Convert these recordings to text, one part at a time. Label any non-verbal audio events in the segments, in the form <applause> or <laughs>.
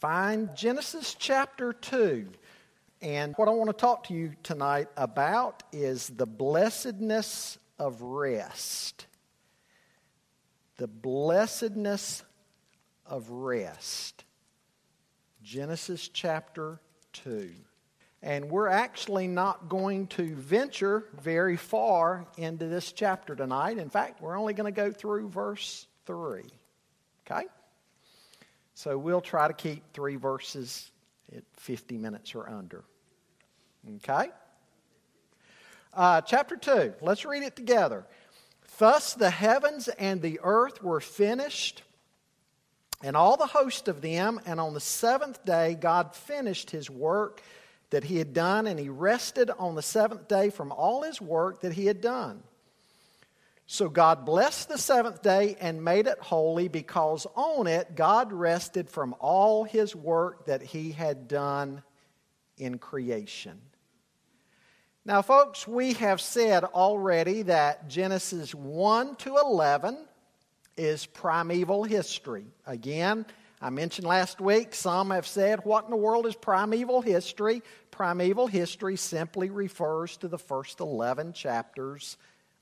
find Genesis chapter 2. And what I want to talk to you tonight about is the blessedness of rest. The blessedness of rest. Genesis chapter 2. And we're actually not going to venture very far into this chapter tonight. In fact, we're only going to go through verse 3. Okay? So we'll try to keep three verses at 50 minutes or under. Okay? Uh, chapter 2, let's read it together. Thus the heavens and the earth were finished, and all the host of them, and on the seventh day God finished his work that he had done, and he rested on the seventh day from all his work that he had done. So God blessed the seventh day and made it holy because on it God rested from all his work that he had done in creation. Now, folks, we have said already that Genesis 1 to 11 is primeval history. Again, I mentioned last week, some have said, What in the world is primeval history? Primeval history simply refers to the first 11 chapters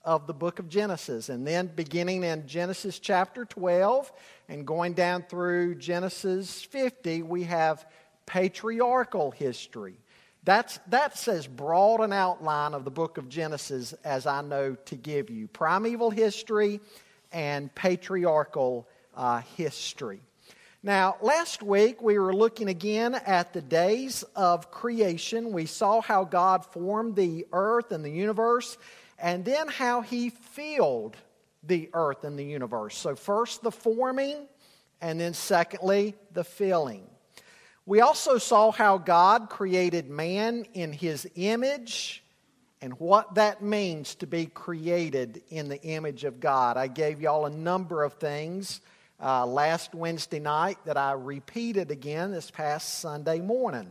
of the book of Genesis. And then beginning in Genesis chapter 12 and going down through Genesis 50, we have patriarchal history. That's, that's as broad an outline of the book of Genesis as I know to give you primeval history and patriarchal uh, history. Now, last week we were looking again at the days of creation. We saw how God formed the earth and the universe and then how he filled the earth and the universe. So, first the forming, and then secondly, the filling. We also saw how God created man in his image and what that means to be created in the image of God. I gave y'all a number of things uh, last Wednesday night that I repeated again this past Sunday morning.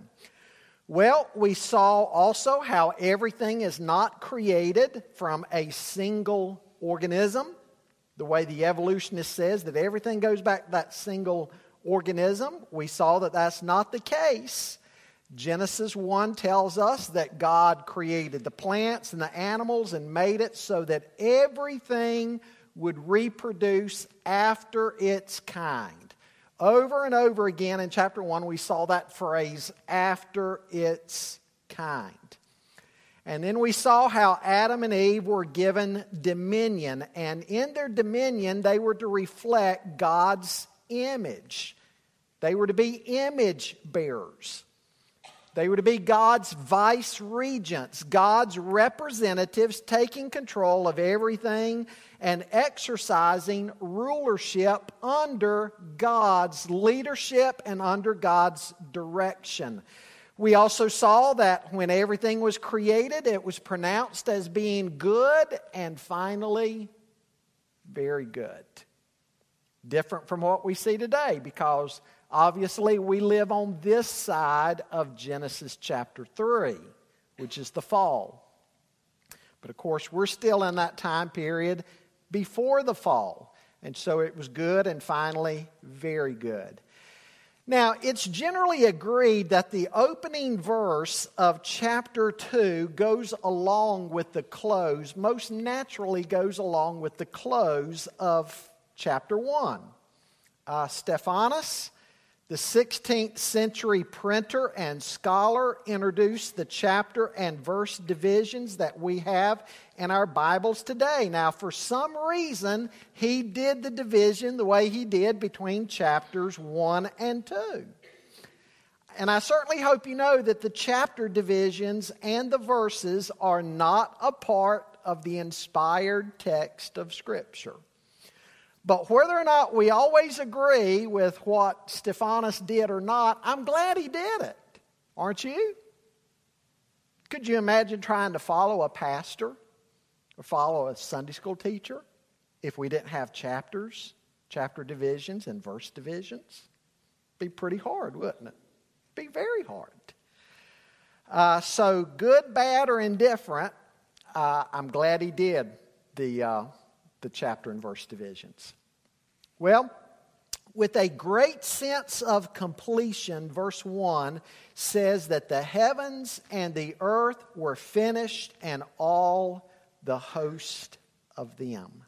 Well, we saw also how everything is not created from a single organism, the way the evolutionist says that everything goes back to that single organism. We saw that that's not the case. Genesis 1 tells us that God created the plants and the animals and made it so that everything would reproduce after its kind. Over and over again in chapter 1, we saw that phrase, after its kind. And then we saw how Adam and Eve were given dominion, and in their dominion, they were to reflect God's image. They were to be image bearers. They were to be God's vice regents, God's representatives taking control of everything and exercising rulership under God's leadership and under God's direction. We also saw that when everything was created, it was pronounced as being good and finally very good. Different from what we see today because Obviously, we live on this side of Genesis chapter 3, which is the fall. But of course, we're still in that time period before the fall. And so it was good and finally very good. Now, it's generally agreed that the opening verse of chapter 2 goes along with the close, most naturally goes along with the close of chapter 1. Uh, Stephanus the 16th century printer and scholar introduced the chapter and verse divisions that we have in our Bibles today. Now, for some reason, he did the division the way he did between chapters 1 and 2. And I certainly hope you know that the chapter divisions and the verses are not a part of the inspired text of Scripture. But whether or not we always agree with what Stephanus did or not, I'm glad he did it. Aren't you? Could you imagine trying to follow a pastor or follow a Sunday school teacher if we didn't have chapters, chapter divisions, and verse divisions? Be pretty hard, wouldn't it? Be very hard. Uh, so, good, bad, or indifferent, uh, I'm glad he did the. Uh, the chapter and verse divisions. Well, with a great sense of completion, verse 1 says that the heavens and the earth were finished and all the host of them.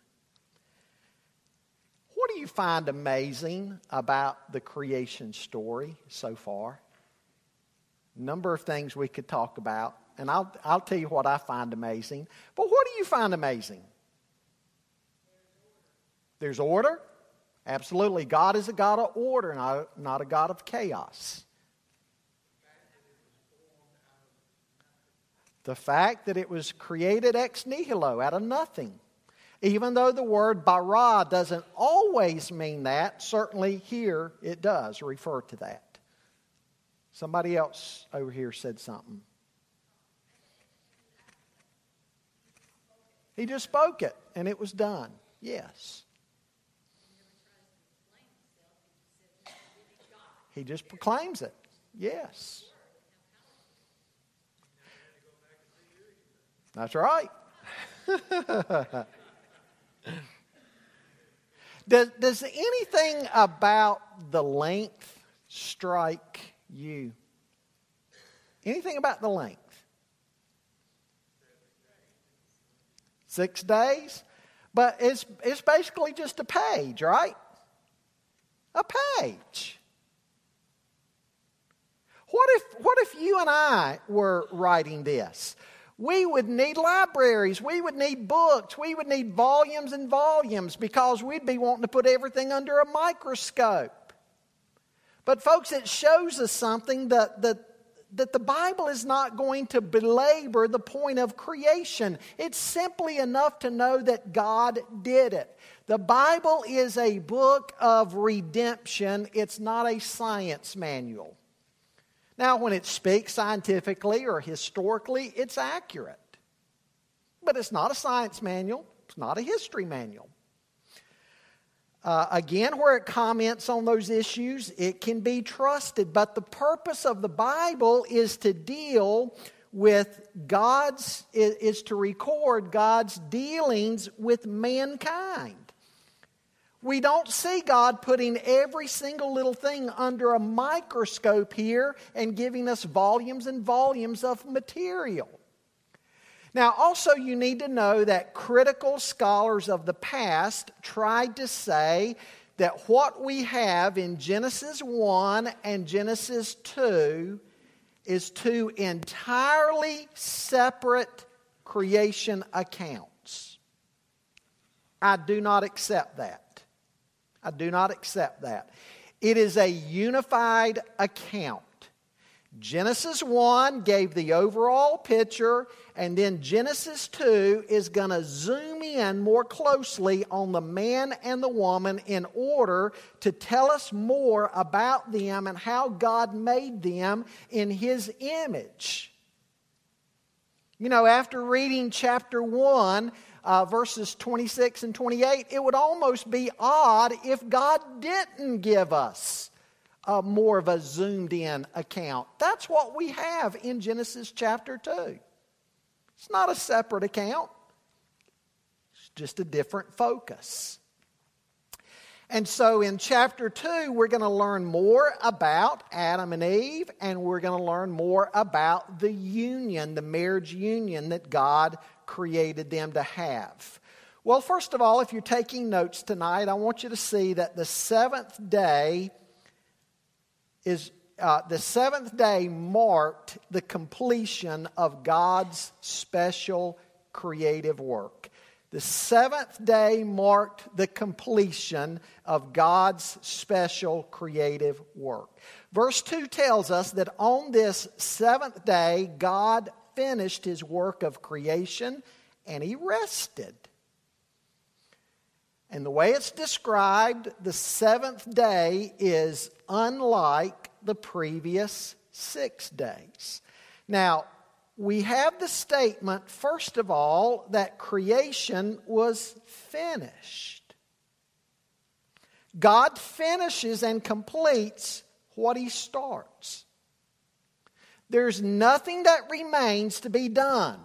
What do you find amazing about the creation story so far? Number of things we could talk about, and I'll, I'll tell you what I find amazing. But what do you find amazing? There's order. Absolutely. God is a God of order, not, not a God of chaos. The fact that it was created ex nihilo, out of nothing. Even though the word bara doesn't always mean that, certainly here it does refer to that. Somebody else over here said something. He just spoke it and it was done. Yes. He just proclaims it. Yes. That's right. <laughs> does, does anything about the length strike you? Anything about the length? Six days? But it's, it's basically just a page, right? A page. What if, what if you and I were writing this? We would need libraries. We would need books. We would need volumes and volumes because we'd be wanting to put everything under a microscope. But, folks, it shows us something that, that, that the Bible is not going to belabor the point of creation. It's simply enough to know that God did it. The Bible is a book of redemption, it's not a science manual. Now, when it speaks scientifically or historically, it's accurate. But it's not a science manual, it's not a history manual. Uh, again, where it comments on those issues, it can be trusted. But the purpose of the Bible is to deal with God's, is to record God's dealings with mankind. We don't see God putting every single little thing under a microscope here and giving us volumes and volumes of material. Now, also, you need to know that critical scholars of the past tried to say that what we have in Genesis 1 and Genesis 2 is two entirely separate creation accounts. I do not accept that. I do not accept that. It is a unified account. Genesis 1 gave the overall picture, and then Genesis 2 is going to zoom in more closely on the man and the woman in order to tell us more about them and how God made them in His image. You know, after reading chapter 1, uh, verses 26 and 28, it would almost be odd if God didn't give us uh, more of a zoomed in account. That's what we have in Genesis chapter 2. It's not a separate account, it's just a different focus. And so in chapter 2, we're going to learn more about Adam and Eve, and we're going to learn more about the union, the marriage union that God created them to have. Well, first of all, if you're taking notes tonight, I want you to see that the seventh day is uh, the seventh day marked the completion of God's special creative work. The seventh day marked the completion of God's special creative work. Verse 2 tells us that on this seventh day, God finished his work of creation and he rested. And the way it's described, the seventh day is unlike the previous six days. Now, we have the statement, first of all, that creation was finished. God finishes and completes what he starts. There's nothing that remains to be done.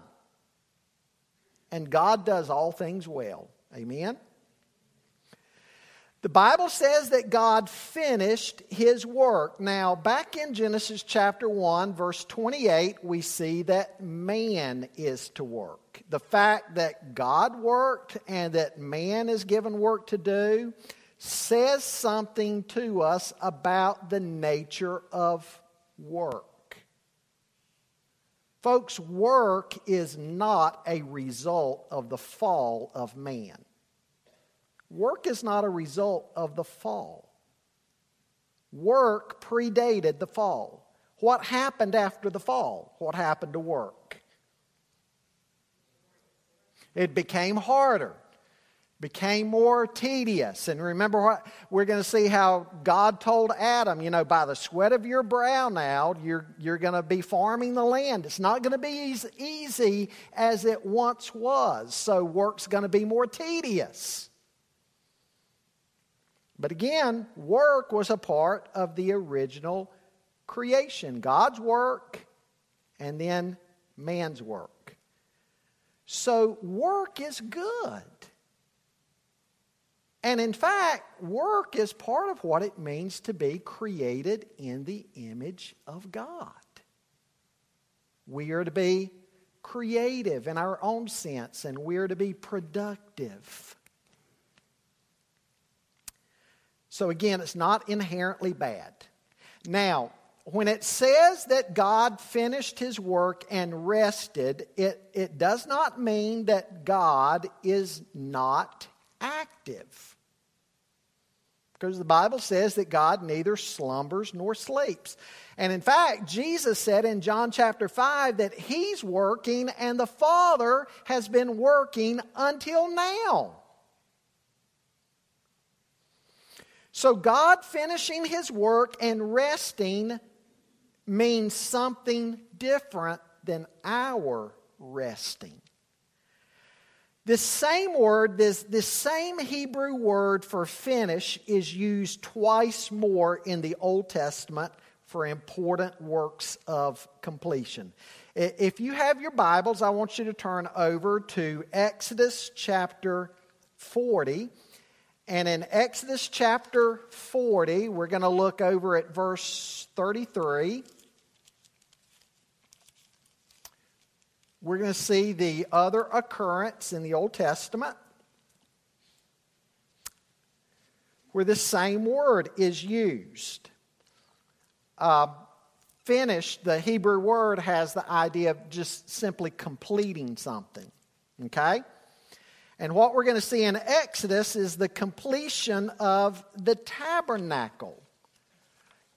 And God does all things well. Amen? The Bible says that God finished his work. Now, back in Genesis chapter 1, verse 28, we see that man is to work. The fact that God worked and that man is given work to do says something to us about the nature of work. Folks, work is not a result of the fall of man. Work is not a result of the fall. Work predated the fall. What happened after the fall? What happened to work? It became harder, became more tedious. And remember what we're going to see how God told Adam, you know, by the sweat of your brow now, you're, you're going to be farming the land. It's not going to be as easy as it once was. So work's going to be more tedious. But again, work was a part of the original creation God's work and then man's work. So, work is good. And in fact, work is part of what it means to be created in the image of God. We are to be creative in our own sense, and we are to be productive. So again, it's not inherently bad. Now, when it says that God finished his work and rested, it, it does not mean that God is not active. Because the Bible says that God neither slumbers nor sleeps. And in fact, Jesus said in John chapter 5 that he's working and the Father has been working until now. So, God finishing His work and resting means something different than our resting. This same word, this, this same Hebrew word for finish, is used twice more in the Old Testament for important works of completion. If you have your Bibles, I want you to turn over to Exodus chapter 40. And in Exodus chapter 40, we're going to look over at verse 33. We're going to see the other occurrence in the Old Testament where the same word is used. Uh, finished, the Hebrew word has the idea of just simply completing something. Okay? And what we're going to see in Exodus is the completion of the tabernacle.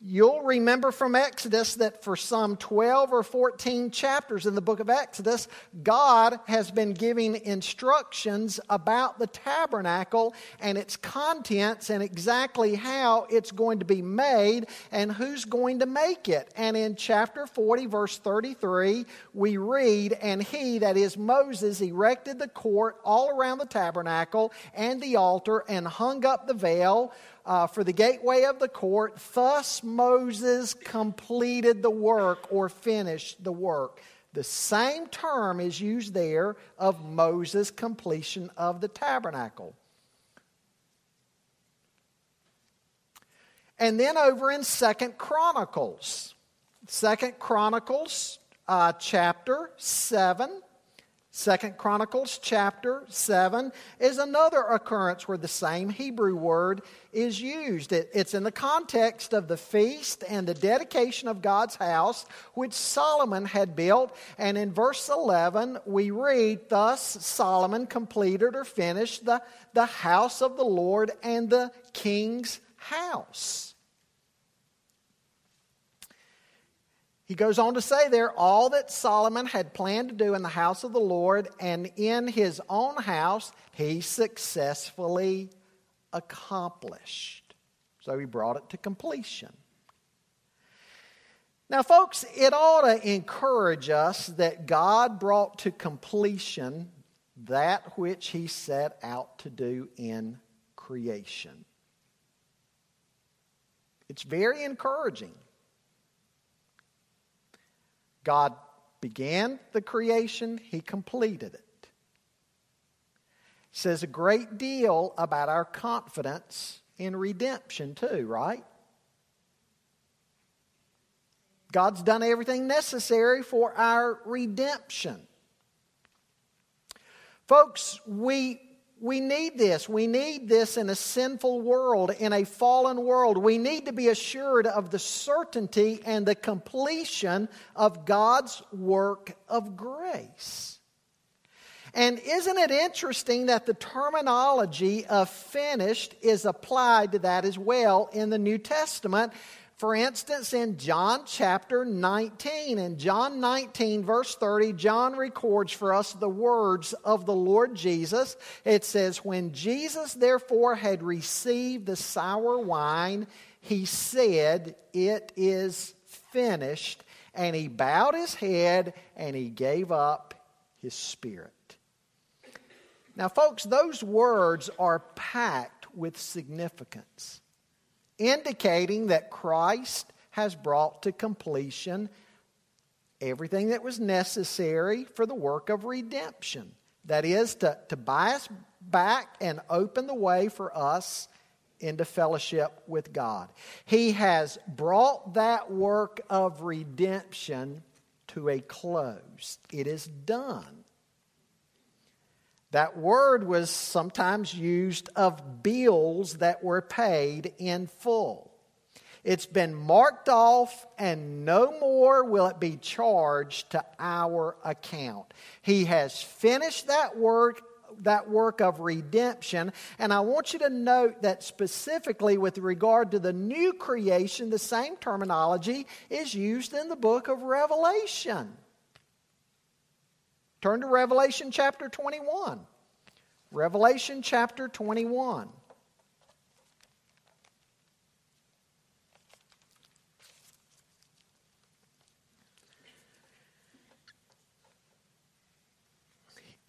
You'll remember from Exodus that for some 12 or 14 chapters in the book of Exodus, God has been giving instructions about the tabernacle and its contents and exactly how it's going to be made and who's going to make it. And in chapter 40, verse 33, we read, And he, that is Moses, erected the court all around the tabernacle and the altar and hung up the veil uh, for the gateway of the court. Thus Moses completed the work or finished the work. The same term is used there of Moses' completion of the tabernacle. And then over in Second Chronicles, Second Chronicles uh, chapter 7 Second Chronicles chapter 7 is another occurrence where the same Hebrew word is used. It, it's in the context of the feast and the dedication of God's house, which Solomon had built. And in verse 11, we read, Thus Solomon completed or finished the, the house of the Lord and the king's house. He goes on to say there all that Solomon had planned to do in the house of the Lord and in his own house, he successfully accomplished. So he brought it to completion. Now, folks, it ought to encourage us that God brought to completion that which he set out to do in creation. It's very encouraging. God began the creation, He completed it. Says a great deal about our confidence in redemption, too, right? God's done everything necessary for our redemption. Folks, we, we need this. We need this in a sinful world, in a fallen world. We need to be assured of the certainty and the completion of God's work of grace. And isn't it interesting that the terminology of finished is applied to that as well in the New Testament? For instance, in John chapter 19, in John 19, verse 30, John records for us the words of the Lord Jesus. It says, When Jesus therefore had received the sour wine, he said, It is finished. And he bowed his head and he gave up his spirit. Now, folks, those words are packed with significance indicating that Christ has brought to completion everything that was necessary for the work of redemption. That is, to, to buy us back and open the way for us into fellowship with God. He has brought that work of redemption to a close. It is done. That word was sometimes used of bills that were paid in full. It's been marked off, and no more will it be charged to our account. He has finished that work that work of redemption. And I want you to note that specifically with regard to the new creation, the same terminology is used in the book of Revelation. Turn to Revelation chapter 21. Revelation chapter 21.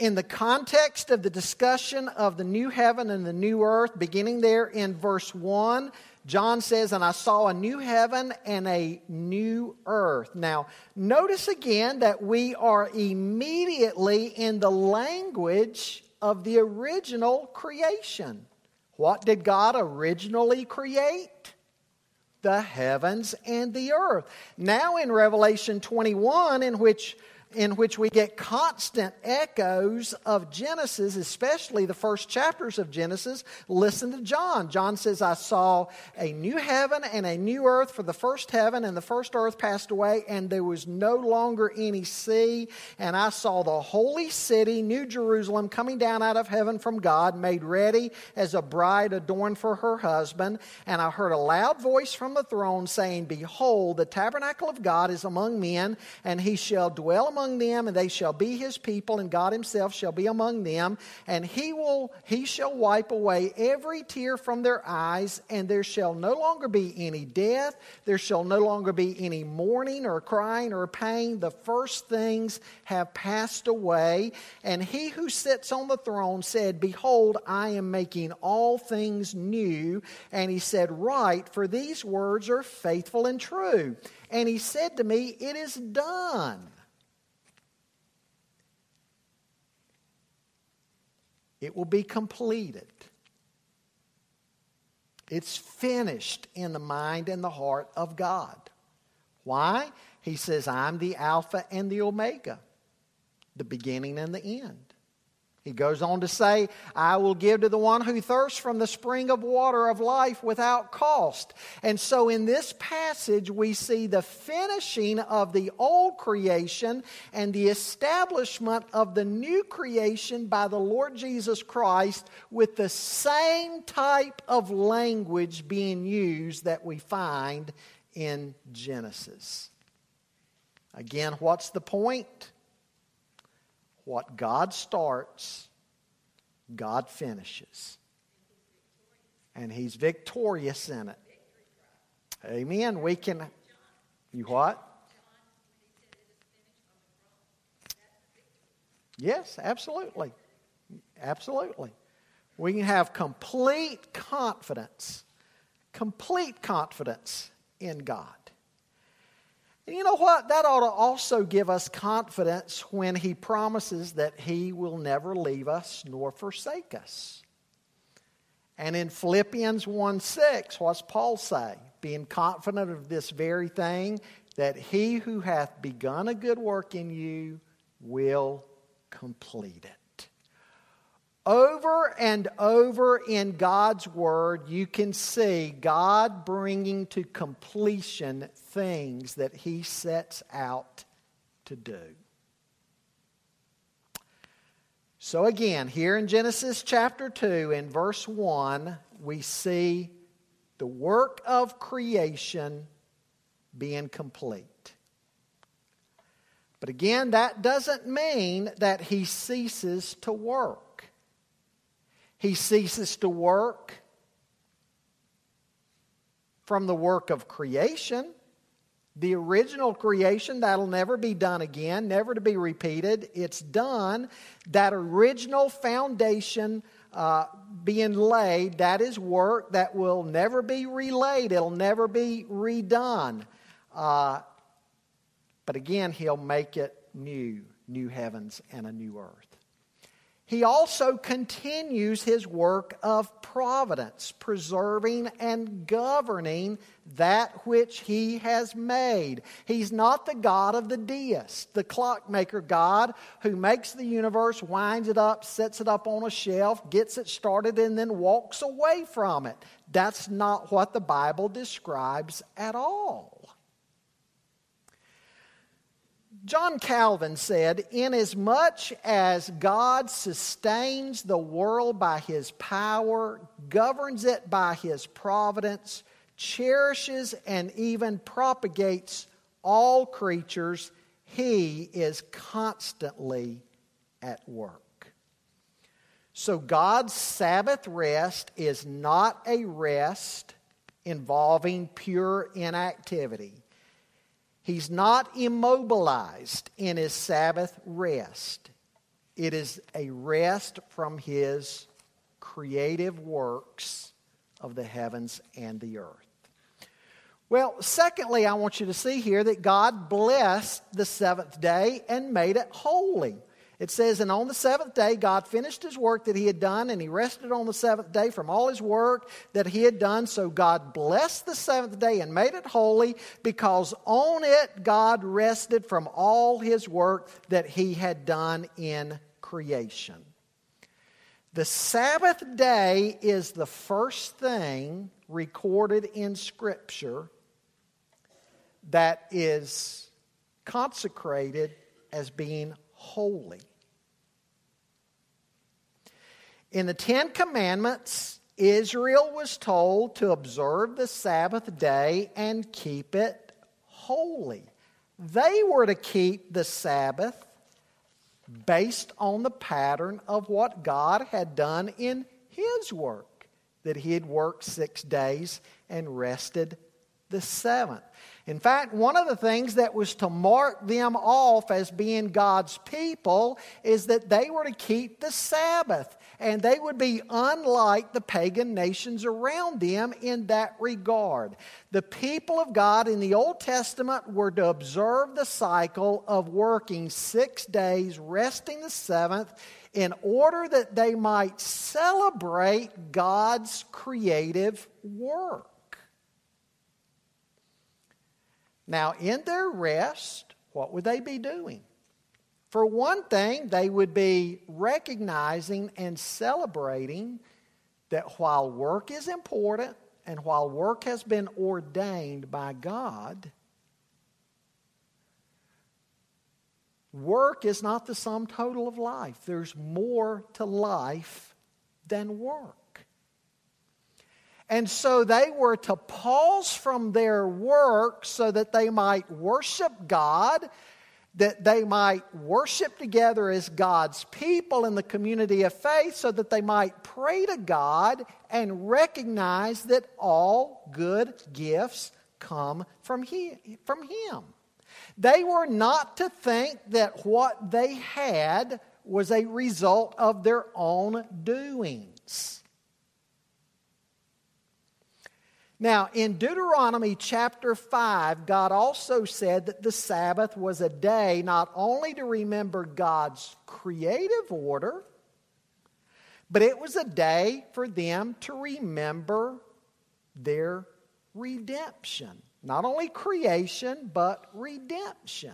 In the context of the discussion of the new heaven and the new earth, beginning there in verse 1, John says, And I saw a new heaven and a new earth. Now, notice again that we are immediately in the language of the original creation. What did God originally create? The heavens and the earth. Now, in Revelation 21, in which in which we get constant echoes of Genesis, especially the first chapters of Genesis. Listen to John. John says, I saw a new heaven and a new earth, for the first heaven and the first earth passed away, and there was no longer any sea. And I saw the holy city, New Jerusalem, coming down out of heaven from God, made ready as a bride adorned for her husband. And I heard a loud voice from the throne saying, Behold, the tabernacle of God is among men, and he shall dwell among among them, and they shall be his people, and God himself shall be among them, and he will he shall wipe away every tear from their eyes, and there shall no longer be any death, there shall no longer be any mourning or crying or pain. The first things have passed away. And he who sits on the throne said, Behold, I am making all things new. And he said, Write, for these words are faithful and true. And he said to me, It is done. It will be completed. It's finished in the mind and the heart of God. Why? He says, I'm the Alpha and the Omega, the beginning and the end. He goes on to say, I will give to the one who thirsts from the spring of water of life without cost. And so in this passage, we see the finishing of the old creation and the establishment of the new creation by the Lord Jesus Christ with the same type of language being used that we find in Genesis. Again, what's the point? What God starts, God finishes. And He's victorious in it. Amen. We can. You what? Yes, absolutely. Absolutely. We can have complete confidence, complete confidence in God. And you know what? That ought to also give us confidence when He promises that He will never leave us nor forsake us. And in Philippians 1 6, what's Paul say? Being confident of this very thing, that he who hath begun a good work in you will complete it. Over and over in God's Word, you can see God bringing to completion things that He sets out to do. So, again, here in Genesis chapter 2, in verse 1, we see the work of creation being complete. But again, that doesn't mean that he ceases to work. He ceases to work from the work of creation, the original creation that'll never be done again, never to be repeated. It's done. That original foundation uh, being laid, that is work that will never be relayed, it'll never be redone. Uh, but again, he'll make it new, new heavens and a new earth. He also continues his work of providence, preserving and governing that which he has made. He's not the God of the deist, the clockmaker God who makes the universe, winds it up, sets it up on a shelf, gets it started, and then walks away from it. That's not what the Bible describes at all. John Calvin said, Inasmuch as God sustains the world by his power, governs it by his providence, cherishes and even propagates all creatures, he is constantly at work. So God's Sabbath rest is not a rest involving pure inactivity. He's not immobilized in his Sabbath rest. It is a rest from his creative works of the heavens and the earth. Well, secondly, I want you to see here that God blessed the seventh day and made it holy. It says, And on the seventh day, God finished his work that he had done, and he rested on the seventh day from all his work that he had done. So God blessed the seventh day and made it holy, because on it God rested from all his work that he had done in creation. The Sabbath day is the first thing recorded in Scripture that is consecrated as being holy. In the Ten Commandments, Israel was told to observe the Sabbath day and keep it holy. They were to keep the Sabbath based on the pattern of what God had done in His work, that He had worked six days and rested the seventh. In fact, one of the things that was to mark them off as being God's people is that they were to keep the Sabbath. And they would be unlike the pagan nations around them in that regard. The people of God in the Old Testament were to observe the cycle of working six days, resting the seventh, in order that they might celebrate God's creative work. Now, in their rest, what would they be doing? For one thing, they would be recognizing and celebrating that while work is important and while work has been ordained by God, work is not the sum total of life. There's more to life than work. And so they were to pause from their work so that they might worship God, that they might worship together as God's people in the community of faith, so that they might pray to God and recognize that all good gifts come from Him. From him. They were not to think that what they had was a result of their own doings. Now, in Deuteronomy chapter 5, God also said that the Sabbath was a day not only to remember God's creative order, but it was a day for them to remember their redemption. Not only creation, but redemption.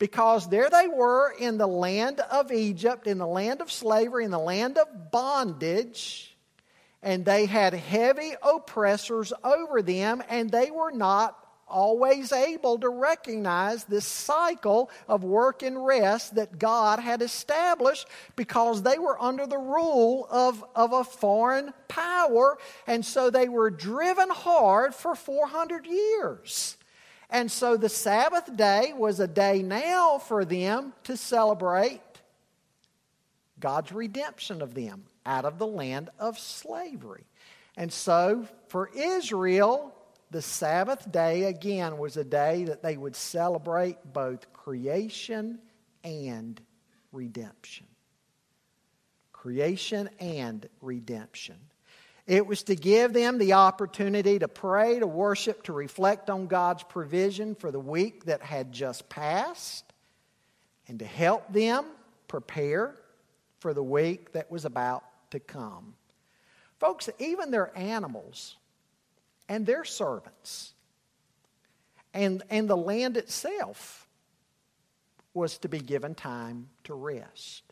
Because there they were in the land of Egypt, in the land of slavery, in the land of bondage, and they had heavy oppressors over them, and they were not always able to recognize this cycle of work and rest that God had established because they were under the rule of, of a foreign power. And so they were driven hard for 400 years. And so the Sabbath day was a day now for them to celebrate God's redemption of them out of the land of slavery. And so for Israel, the Sabbath day, again, was a day that they would celebrate both creation and redemption. Creation and redemption. It was to give them the opportunity to pray, to worship, to reflect on God's provision for the week that had just passed, and to help them prepare for the week that was about to come. Folks, even their animals and their servants. And, and the land itself was to be given time to rest.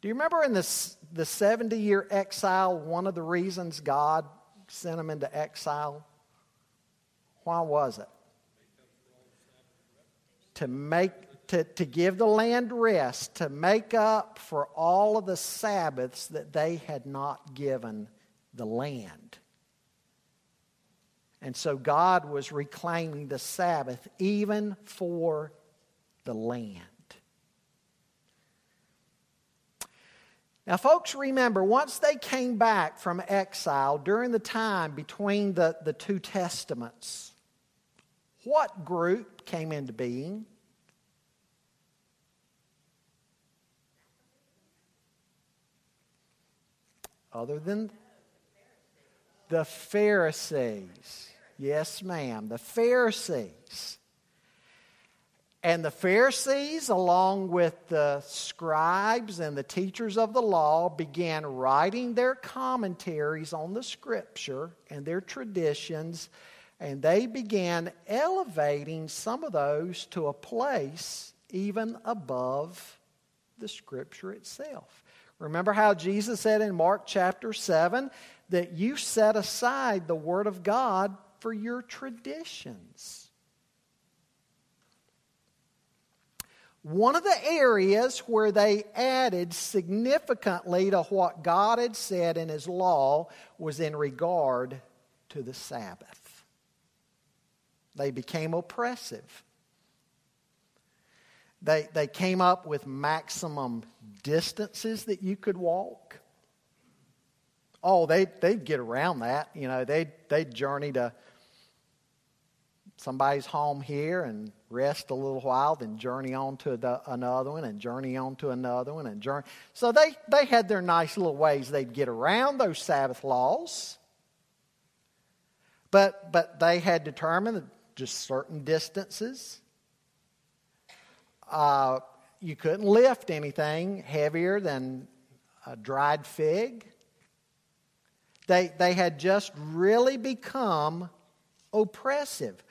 Do you remember in this, the 70 year exile, one of the reasons God sent them into exile? Why was it? To make to, to give the land rest, to make up for all of the Sabbaths that they had not given the land. And so God was reclaiming the Sabbath even for the land. Now, folks, remember, once they came back from exile during the time between the, the two testaments, what group came into being? Other than the Pharisees. Yes, ma'am. The Pharisees. And the Pharisees, along with the scribes and the teachers of the law, began writing their commentaries on the scripture and their traditions, and they began elevating some of those to a place even above the scripture itself. Remember how Jesus said in Mark chapter 7 that you set aside the Word of God for your traditions. One of the areas where they added significantly to what God had said in His law was in regard to the Sabbath. They became oppressive. They, they came up with maximum distances that you could walk. Oh, they, they'd get around that. You know, they'd, they'd journey to somebody's home here and rest a little while, then journey on to the, another one and journey on to another one and journey. So they, they had their nice little ways they'd get around those Sabbath laws. But, but they had determined just certain distances. Uh, you couldn't lift anything heavier than a dried fig. They, they had just really become oppressive.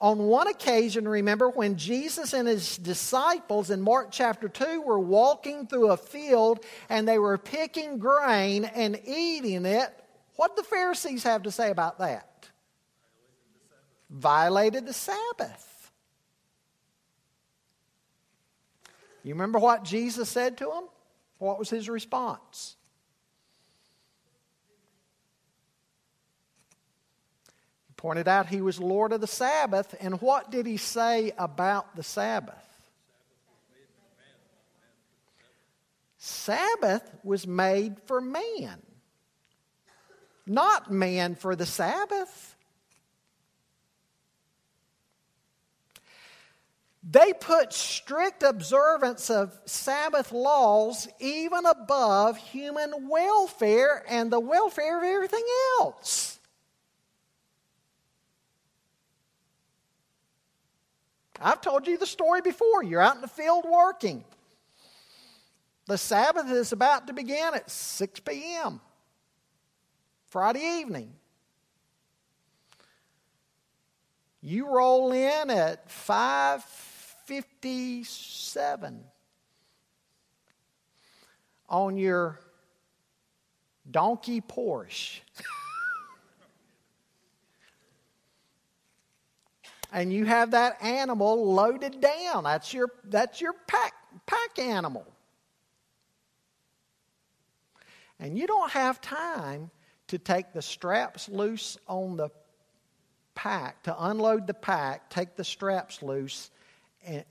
On one occasion, remember when Jesus and his disciples in Mark chapter 2 were walking through a field and they were picking grain and eating it, what the Pharisees have to say about that? Violated the Sabbath. You remember what Jesus said to him? What was his response? He pointed out he was Lord of the Sabbath. And what did he say about the Sabbath? Sabbath was made for man, not man for the Sabbath. They put strict observance of Sabbath laws even above human welfare and the welfare of everything else. I've told you the story before. You're out in the field working. The Sabbath is about to begin at 6 p.m. Friday evening. You roll in at 5:57 on your donkey Porsche. <laughs> and you have that animal loaded down. That's your that's your pack pack animal. And you don't have time to take the straps loose on the pack, to unload the pack, take the straps loose,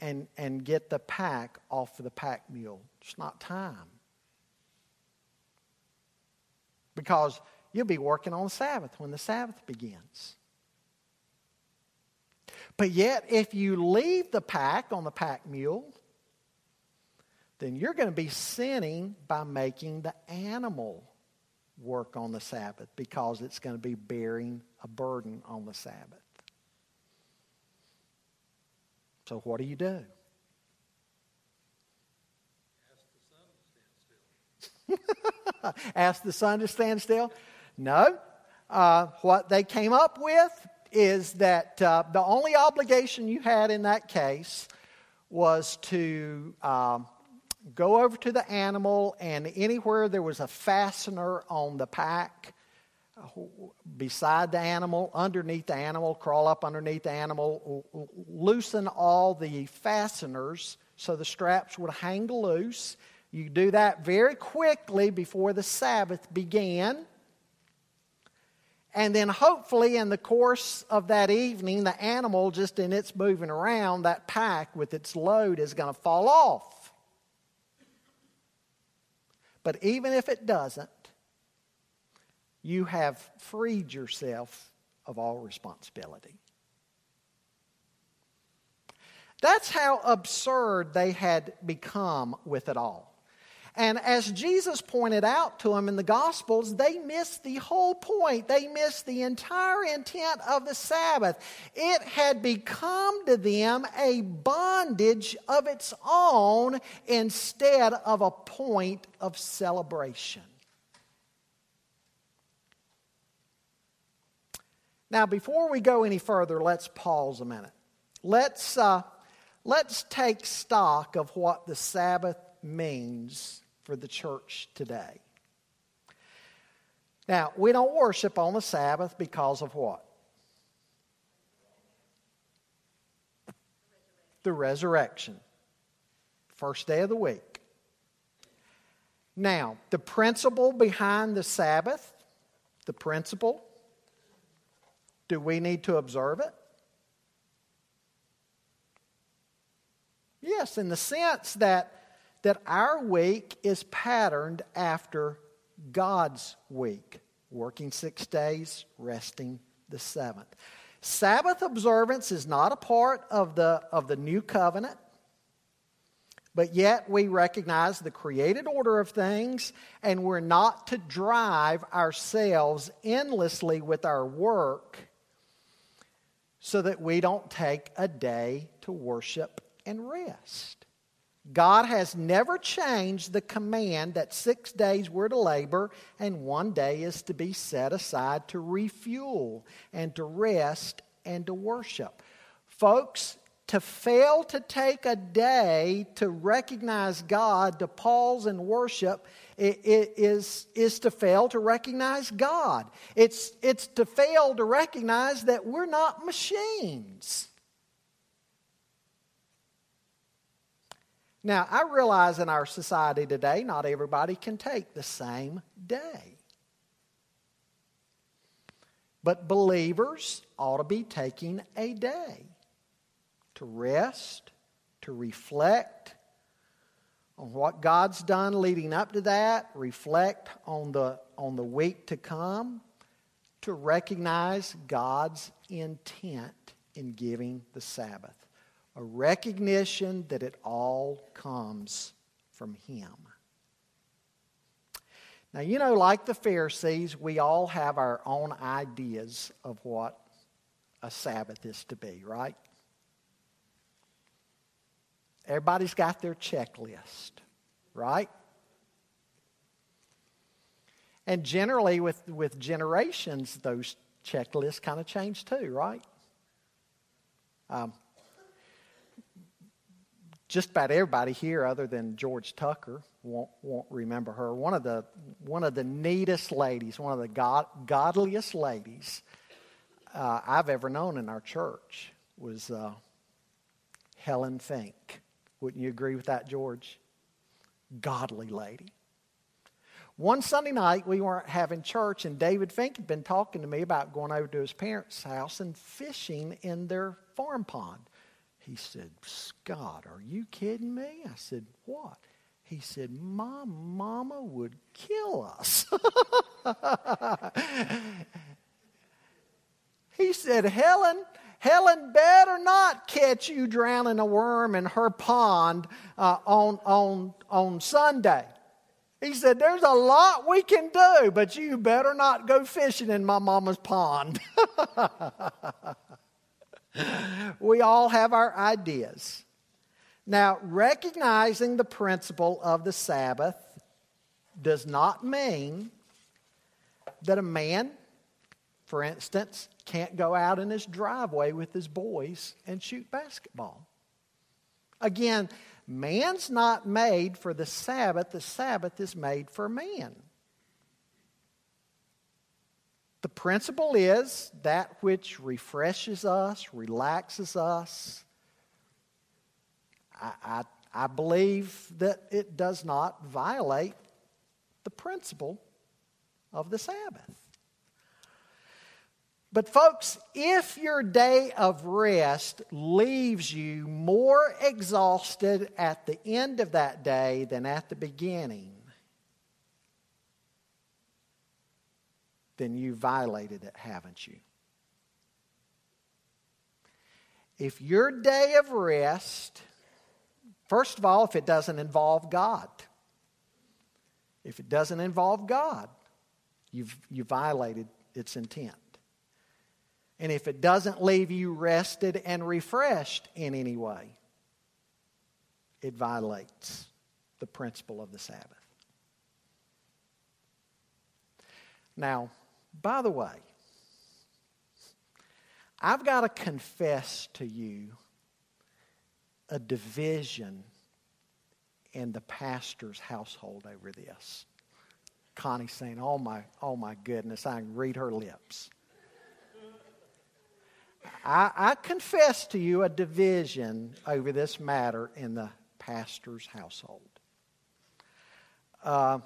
and, and, get the pack off of the pack mule. It's not time. Because you'll be working on the Sabbath when the Sabbath begins. But yet, if you leave the pack on the pack mule, then you're going to be sinning by making the animal work on the Sabbath because it's going to be bearing a burden on the Sabbath. So, what do you do? <laughs> Ask the sun to stand still? No. Uh, what they came up with is that uh, the only obligation you had in that case was to um, go over to the animal, and anywhere there was a fastener on the pack, beside the animal, underneath the animal, crawl up underneath the animal, loosen all the fasteners so the straps would hang loose. You do that very quickly before the Sabbath began. And then, hopefully, in the course of that evening, the animal, just in its moving around, that pack with its load is going to fall off. But even if it doesn't, you have freed yourself of all responsibility. That's how absurd they had become with it all. And as Jesus pointed out to them in the Gospels, they missed the whole point. They missed the entire intent of the Sabbath. It had become to them a bondage of its own instead of a point of celebration. Now, before we go any further, let's pause a minute. Let's, uh, let's take stock of what the Sabbath means for the church today. Now, we don't worship on the Sabbath because of what? The resurrection. First day of the week. Now, the principle behind the Sabbath, the principle, do we need to observe it? Yes, in the sense that that our week is patterned after God's week, working six days, resting the seventh. Sabbath observance is not a part of the, of the new covenant, but yet we recognize the created order of things, and we're not to drive ourselves endlessly with our work so that we don't take a day to worship and rest. God has never changed the command that six days were to labor and one day is to be set aside to refuel and to rest and to worship. Folks, to fail to take a day to recognize God, to pause and worship, it, it is, is to fail to recognize God. It's, it's to fail to recognize that we're not machines. Now, I realize in our society today, not everybody can take the same day. But believers ought to be taking a day to rest, to reflect on what God's done leading up to that, reflect on the, on the week to come, to recognize God's intent in giving the Sabbath a recognition that it all comes from Him. Now, you know, like the Pharisees, we all have our own ideas of what a Sabbath is to be, right? Everybody's got their checklist, right? And generally, with, with generations, those checklists kind of change too, right? Um, just about everybody here, other than George Tucker, won't, won't remember her. One of the one of the neatest ladies, one of the god, godliest ladies uh, I've ever known in our church was uh, Helen Fink. Wouldn't you agree with that, George? Godly lady. One Sunday night, we weren't having church, and David Fink had been talking to me about going over to his parents' house and fishing in their farm pond. He said, Scott, are you kidding me? I said, What? He said, My mama would kill us. <laughs> he said, Helen, Helen better not catch you drowning a worm in her pond uh, on, on, on Sunday. He said, There's a lot we can do, but you better not go fishing in my mama's pond. <laughs> we all have our ideas. Now, recognizing the principle of the Sabbath does not mean that a man, for instance, can't go out in his driveway with his boys and shoot basketball. Again, man's not made for the Sabbath, the Sabbath is made for man. The principle is that which refreshes us, relaxes us. I, I, I believe that it does not violate the principle of the Sabbath. But, folks, if your day of rest leaves you more exhausted at the end of that day than at the beginning, then you violated it, haven't you? If your day of rest, first of all, if it doesn't involve God, if it doesn't involve God, you've you violated its intent. And if it doesn't leave you rested and refreshed in any way, it violates the principle of the Sabbath. Now, by the way, I've got to confess to you a division in the pastor's household over this. Connie saying, Oh my, oh my goodness, I can read her lips. I, I confess to you a division over this matter in the pastor's household. Uh,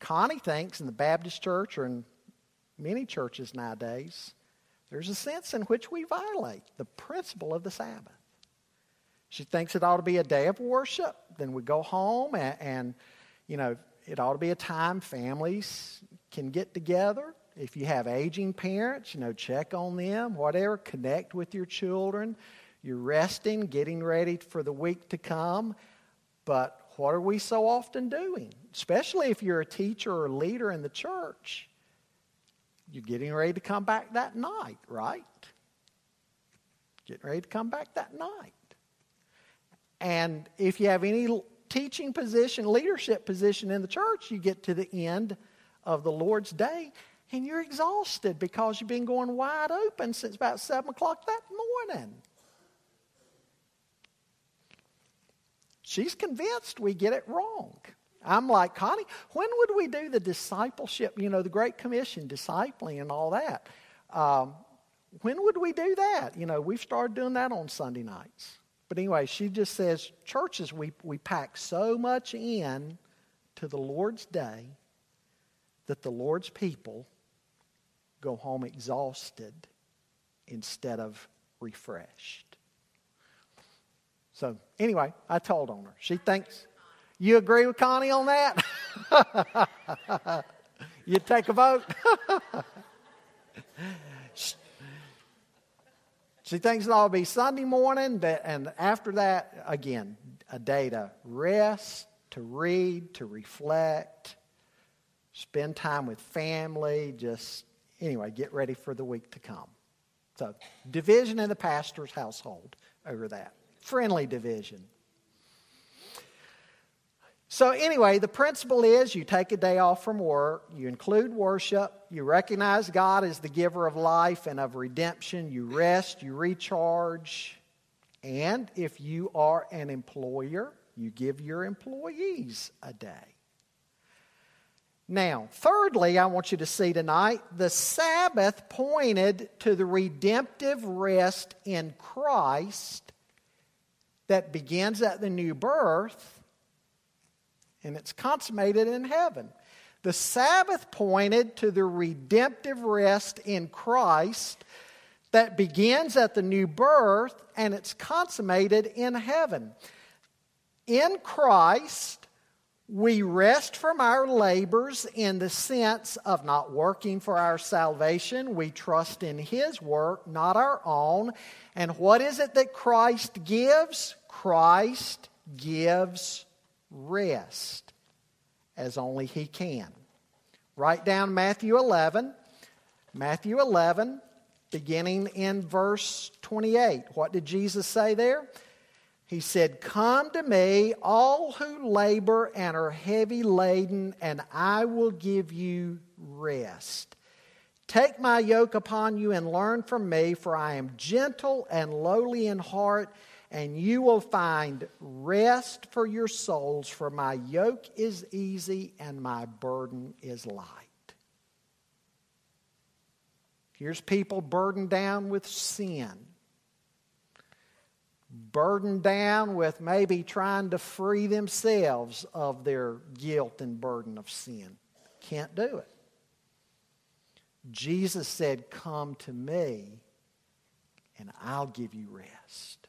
Connie thinks in the Baptist church or in many churches nowadays, there's a sense in which we violate the principle of the Sabbath. She thinks it ought to be a day of worship. Then we go home and, and you know, it ought to be a time families can get together. If you have aging parents, you know, check on them, whatever, connect with your children. You're resting, getting ready for the week to come. But what are we so often doing? Especially if you're a teacher or a leader in the church. You're getting ready to come back that night, right? Getting ready to come back that night. And if you have any teaching position, leadership position in the church, you get to the end of the Lord's day and you're exhausted because you've been going wide open since about 7 o'clock that morning. She's convinced we get it wrong. I'm like, Connie, when would we do the discipleship, you know, the Great Commission, discipling and all that? Um, when would we do that? You know, we've started doing that on Sunday nights. But anyway, she just says, churches, we, we pack so much in to the Lord's day that the Lord's people go home exhausted instead of refreshed. So, anyway, I told on her. She thinks, you agree with Connie on that? <laughs> you take a vote? <laughs> she thinks it ought to be Sunday morning, and after that, again, a day to rest, to read, to reflect, spend time with family, just, anyway, get ready for the week to come. So, division in the pastor's household over that. Friendly division. So, anyway, the principle is you take a day off from work, you include worship, you recognize God as the giver of life and of redemption, you rest, you recharge, and if you are an employer, you give your employees a day. Now, thirdly, I want you to see tonight the Sabbath pointed to the redemptive rest in Christ that begins at the new birth and it's consummated in heaven. The Sabbath pointed to the redemptive rest in Christ that begins at the new birth and it's consummated in heaven. In Christ, we rest from our labors in the sense of not working for our salvation. We trust in His work, not our own. And what is it that Christ gives? Christ gives rest as only He can. Write down Matthew 11. Matthew 11, beginning in verse 28. What did Jesus say there? He said, Come to me, all who labor and are heavy laden, and I will give you rest. Take my yoke upon you and learn from me, for I am gentle and lowly in heart and you will find rest for your souls, for my yoke is easy and my burden is light. Here's people burdened down with sin, burdened down with maybe trying to free themselves of their guilt and burden of sin. Can't do it. Jesus said, Come to me, and I'll give you rest.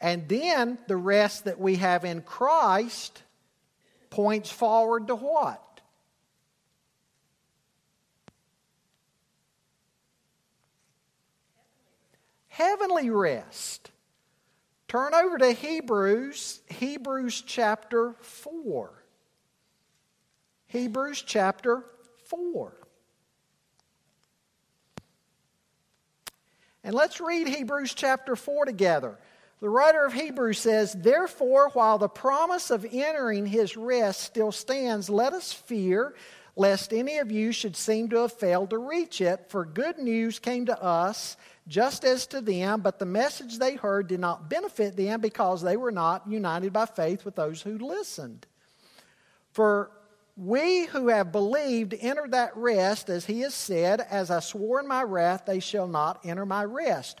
And then the rest that we have in Christ points forward to what? Heavenly rest. Turn over to Hebrews, Hebrews chapter 4. Hebrews chapter 4. And let's read Hebrews chapter 4 together. The writer of Hebrews says, Therefore, while the promise of entering his rest still stands, let us fear lest any of you should seem to have failed to reach it. For good news came to us just as to them, but the message they heard did not benefit them because they were not united by faith with those who listened. For we who have believed enter that rest, as he has said, As I swore in my wrath, they shall not enter my rest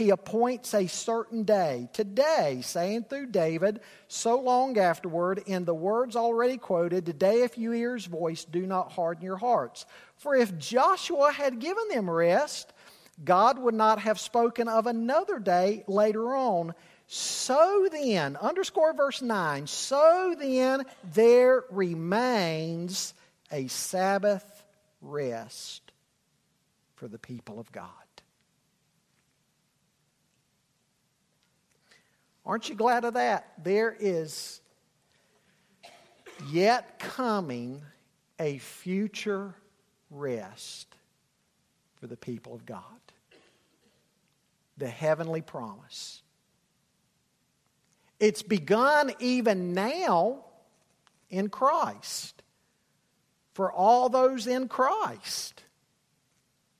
he appoints a certain day, today, saying through David, so long afterward, in the words already quoted, Today, if you hear his voice, do not harden your hearts. For if Joshua had given them rest, God would not have spoken of another day later on so then, underscore verse 9, so then there remains a Sabbath rest for the people of God. Aren't you glad of that? There is yet coming a future rest for the people of God. The heavenly promise. It's begun even now in Christ. For all those in Christ,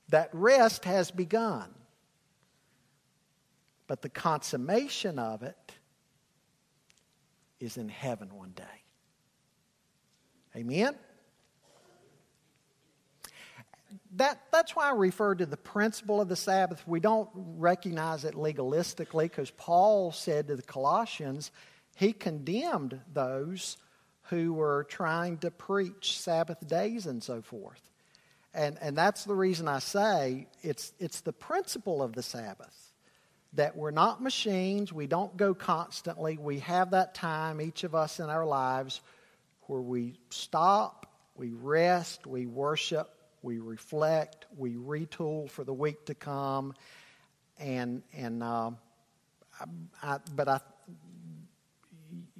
that rest has begun. But the consummation of it is in heaven one day. Amen? that, that's why I refer to the principle of the Sabbath. We don't recognize it legalistically because Paul said to the Colossians, he condemned those who were trying to preach Sabbath days and so forth. And, and that's the reason I say it's, it's the principle of the Sabbath that we're not machines, we don't go constantly, we have that time, each of us in our lives, where we stop We rest, we worship, we reflect, we retool for the week to come, and and uh, I, I, but I,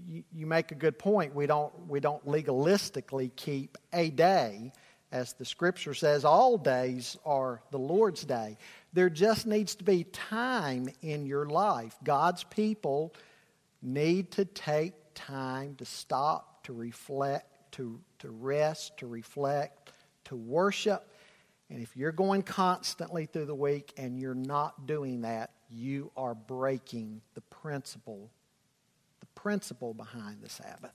you, you make a good point. We don't we don't legalistically keep a day, as the Scripture says. All days are the Lord's day. There just needs to be time in your life. God's people need to take time to stop, to reflect, to, to rest, to reflect, to worship. And if you're going constantly through the week and you're not doing that, you are breaking the principle, the principle behind the Sabbath.